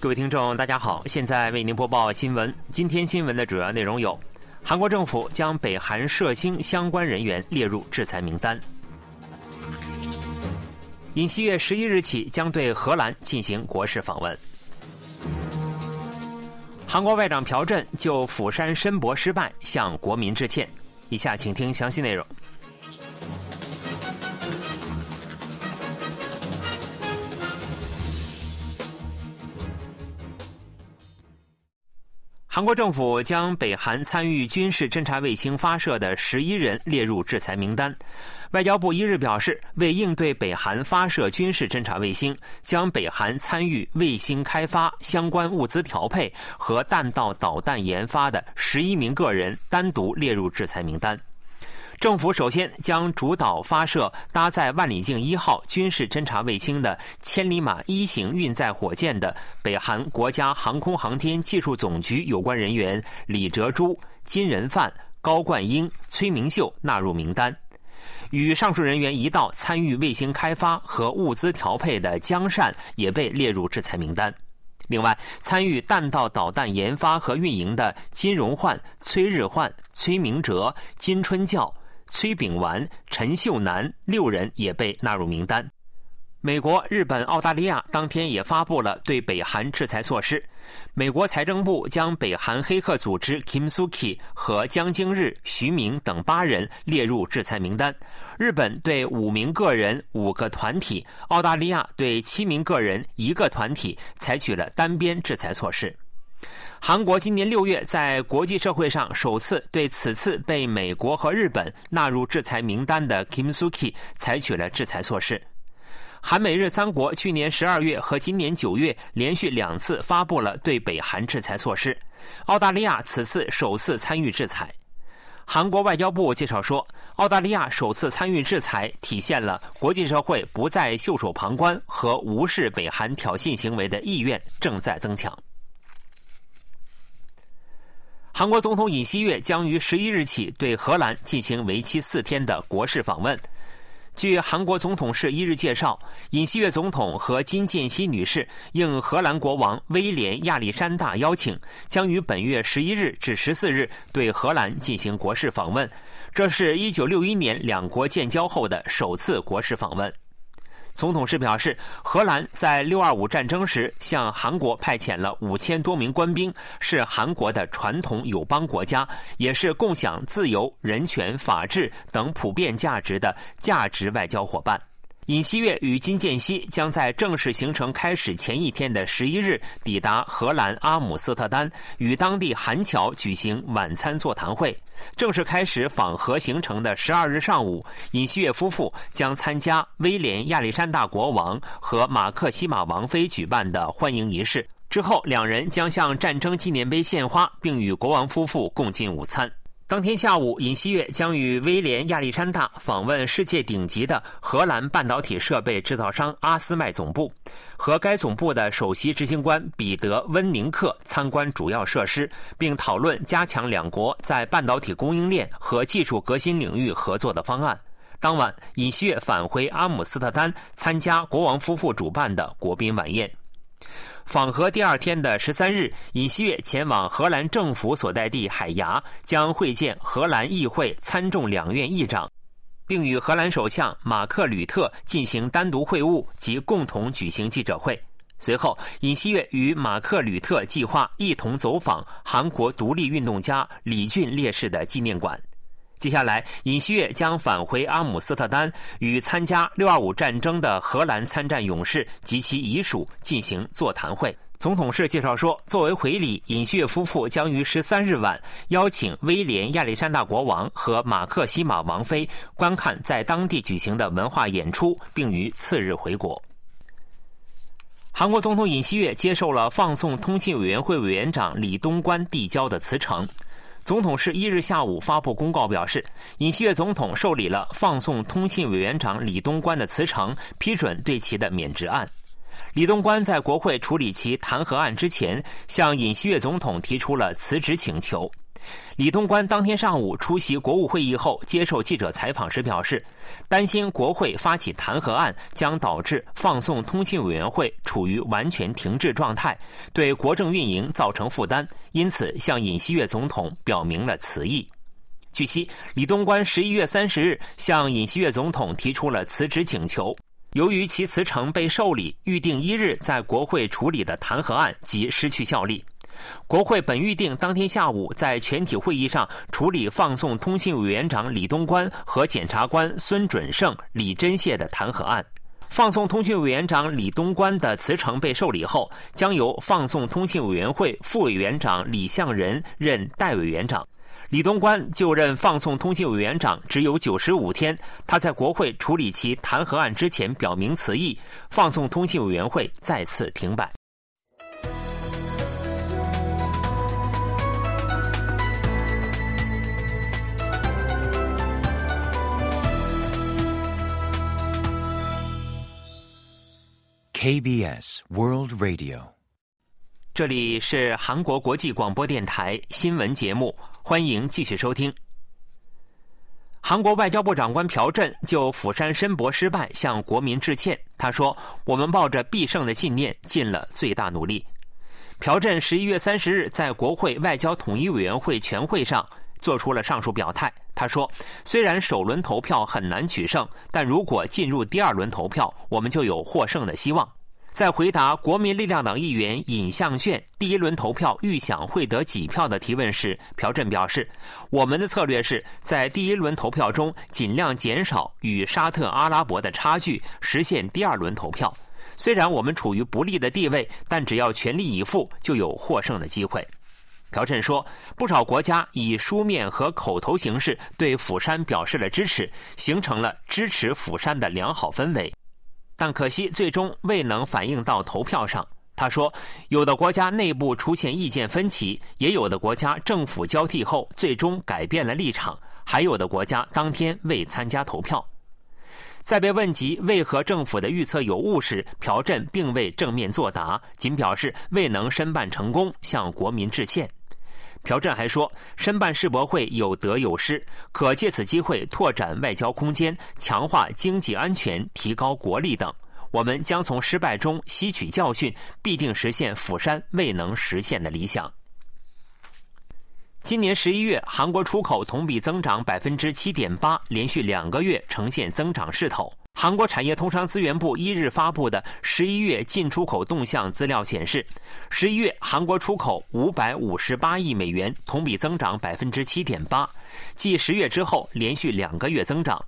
各位听众，大家好，现在为您播报新闻。今天新闻的主要内容有：韩国政府将北韩涉星相关人员列入制裁名单；尹锡悦十一日起将对荷兰进行国事访问；韩国外长朴振就釜山申博失败向国民致歉。以下请听详细内容。韩国政府将北韩参与军事侦察卫星发射的十一人列入制裁名单。外交部一日表示，为应对北韩发射军事侦察卫星，将北韩参与卫星开发、相关物资调配和弹道导弹研发的十一名个人单独列入制裁名单。政府首先将主导发射搭载万里镜一号军事侦察卫星的千里马一型运载火箭的北韩国家航空航天技术总局有关人员李哲洙、金仁范、高冠英、崔明秀纳入名单。与上述人员一道参与卫星开发和物资调配的江善也被列入制裁名单。另外，参与弹道导弹研发和运营的金荣焕、崔日焕、崔明哲、金春教。崔炳完、陈秀南六人也被纳入名单。美国、日本、澳大利亚当天也发布了对北韩制裁措施。美国财政部将北韩黑客组织 Kim Suki 和江京日、徐明等八人列入制裁名单。日本对五名个人、五个团体；澳大利亚对七名个人、一个团体采取了单边制裁措施。韩国今年六月在国际社会上首次对此次被美国和日本纳入制裁名单的 Kim Suki 采取了制裁措施。韩美日三国去年十二月和今年九月连续两次发布了对北韩制裁措施。澳大利亚此次首次参与制裁。韩国外交部介绍说，澳大利亚首次参与制裁，体现了国际社会不再袖手旁观和无视北韩挑衅行为的意愿正在增强。韩国总统尹锡悦将于十一日起对荷兰进行为期四天的国事访问。据韩国总统室一日介绍，尹锡悦总统和金建熙女士应荷兰国王威廉亚历山大邀请，将于本月十一日至十四日对荷兰进行国事访问。这是一九六一年两国建交后的首次国事访问。总统室表示，荷兰在六二五战争时向韩国派遣了五千多名官兵，是韩国的传统友邦国家，也是共享自由、人权、法治等普遍价值的价值外交伙伴。尹锡悦与金建熙将在正式行程开始前一天的十一日抵达荷兰阿姆斯特丹，与当地韩侨举行晚餐座谈会。正式开始访荷行程的十二日上午，尹锡悦夫妇将参加威廉亚历山大国王和马克西玛王妃举办的欢迎仪式。之后，两人将向战争纪念碑献花，并与国王夫妇共进午餐。当天下午，尹锡悦将与威廉亚历山大访问世界顶级的荷兰半导体设备制造商阿斯麦总部，和该总部的首席执行官彼得温宁克参观主要设施，并讨论加强两国在半导体供应链和技术革新领域合作的方案。当晚，尹锡悦返回阿姆斯特丹参加国王夫妇主办的国宾晚宴。访荷第二天的十三日，尹锡悦前往荷兰政府所在地海牙，将会见荷兰议会参众两院议长，并与荷兰首相马克吕特进行单独会晤及共同举行记者会。随后，尹锡悦与马克吕特计划一同走访韩国独立运动家李俊烈士的纪念馆。接下来，尹锡悦将返回阿姆斯特丹，与参加六二五战争的荷兰参战勇士及其遗属进行座谈会。总统室介绍说，作为回礼，尹锡悦夫妇将于十三日晚邀请威廉亚历山大国王和马克西玛王妃观看在当地举行的文化演出，并于次日回国。韩国总统尹锡悦接受了放送通信委员会委员长李东关递交的辞呈。总统是一日下午发布公告表示，尹锡悦总统受理了放送通信委员长李东关的辞呈，批准对其的免职案。李东关在国会处理其弹劾案之前，向尹锡悦总统提出了辞职请求。李东关当天上午出席国务会议后，接受记者采访时表示，担心国会发起弹劾案将导致放送通信委员会处于完全停滞状态，对国政运营造成负担，因此向尹锡悦总统表明了辞意。据悉，李东关十一月三十日向尹锡悦总统提出了辞职请求。由于其辞呈被受理，预定一日在国会处理的弹劾案即失去效力。国会本预定当天下午在全体会议上处理放送通信委员长李东关和检察官孙准胜、李真谢的弹劾案。放送通信委员长李东关的辞呈被受理后，将由放送通信委员会副委员长李向仁任代委员长。李东关就任放送通信委员长只有九十五天，他在国会处理其弹劾案之前表明辞意，放送通信委员会再次停摆。KBS World Radio，这里是韩国国际广播电台新闻节目，欢迎继续收听。韩国外交部长官朴振就釜山申博失败向国民致歉，他说：“我们抱着必胜的信念，尽了最大努力。”朴振十一月三十日在国会外交统一委员会全会上。做出了上述表态。他说：“虽然首轮投票很难取胜，但如果进入第二轮投票，我们就有获胜的希望。”在回答国民力量党议员尹相炫第一轮投票预想会得几票的提问时，朴振表示：“我们的策略是在第一轮投票中尽量减少与沙特阿拉伯的差距，实现第二轮投票。虽然我们处于不利的地位，但只要全力以赴，就有获胜的机会。”朴振说：“不少国家以书面和口头形式对釜山表示了支持，形成了支持釜山的良好氛围，但可惜最终未能反映到投票上。”他说：“有的国家内部出现意见分歧，也有的国家政府交替后最终改变了立场，还有的国家当天未参加投票。”在被问及为何政府的预测有误时，朴振并未正面作答，仅表示未能申办成功，向国民致歉。朴振还说，申办世博会有得有失，可借此机会拓展外交空间、强化经济安全、提高国力等。我们将从失败中吸取教训，必定实现釜山未能实现的理想。今年十一月，韩国出口同比增长百分之七点八，连续两个月呈现增长势头。韩国产业通商资源部一日发布的十一月进出口动向资料显示，十一月韩国出口五百五十八亿美元，同比增长百分之七点八，继十月之后连续两个月增长。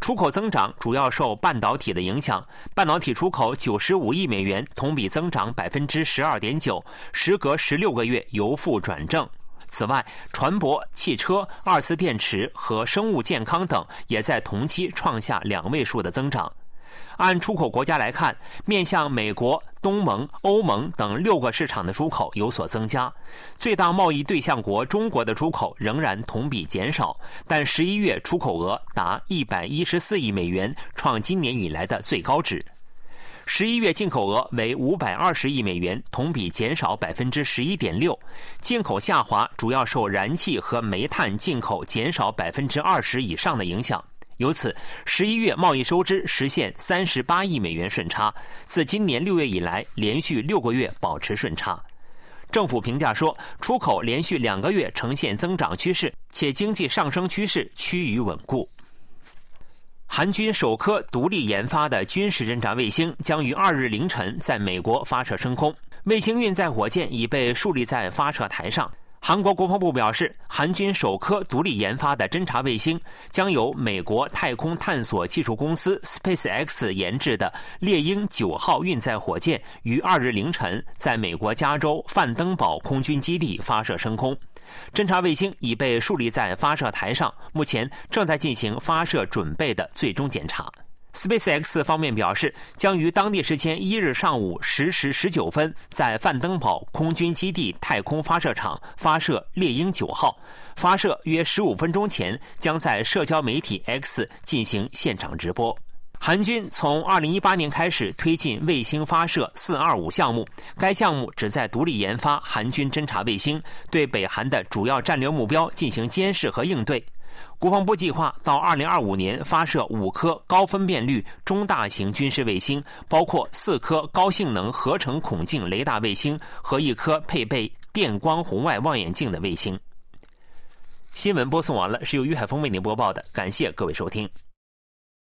出口增长主要受半导体的影响，半导体出口九十五亿美元，同比增长百分之十二点九，时隔十六个月由负转正。此外，船舶、汽车、二次电池和生物健康等也在同期创下两位数的增长。按出口国家来看，面向美国、东盟、欧盟等六个市场的出口有所增加。最大贸易对象国中国的出口仍然同比减少，但十一月出口额达一百一十四亿美元，创今年以来的最高值。十一月进口额为五百二十亿美元，同比减少百分之十一点六。进口下滑主要受燃气和煤炭进口减少百分之二十以上的影响。由此，十一月贸易收支实现三十八亿美元顺差，自今年六月以来连续六个月保持顺差。政府评价说，出口连续两个月呈现增长趋势，且经济上升趋势趋于稳固。韩军首颗独立研发的军事侦察卫星将于二日凌晨在美国发射升空，卫星运载火箭已被竖立在发射台上。韩国国防部表示，韩军首颗独立研发的侦察卫星将由美国太空探索技术公司 SpaceX 研制的猎鹰九号运载火箭于二日凌晨在美国加州范登堡空军基地发射升空。侦察卫星已被竖立在发射台上，目前正在进行发射准备的最终检查。SpaceX 方面表示，将于当地时间一日上午十时十九分在范登堡空军基地太空发射场发射猎鹰九号，发射约十五分钟前将在社交媒体 X 进行现场直播。韩军从2018年开始推进卫星发射“四二五”项目，该项目旨在独立研发韩军侦察卫星，对北韩的主要战略目标进行监视和应对。国防部计划到2025年发射五颗高分辨率中大型军事卫星，包括四颗高性能合成孔径雷达卫星和一颗配备电光红外望远镜的卫星。新闻播送完了，是由于海峰为您播报的，感谢各位收听。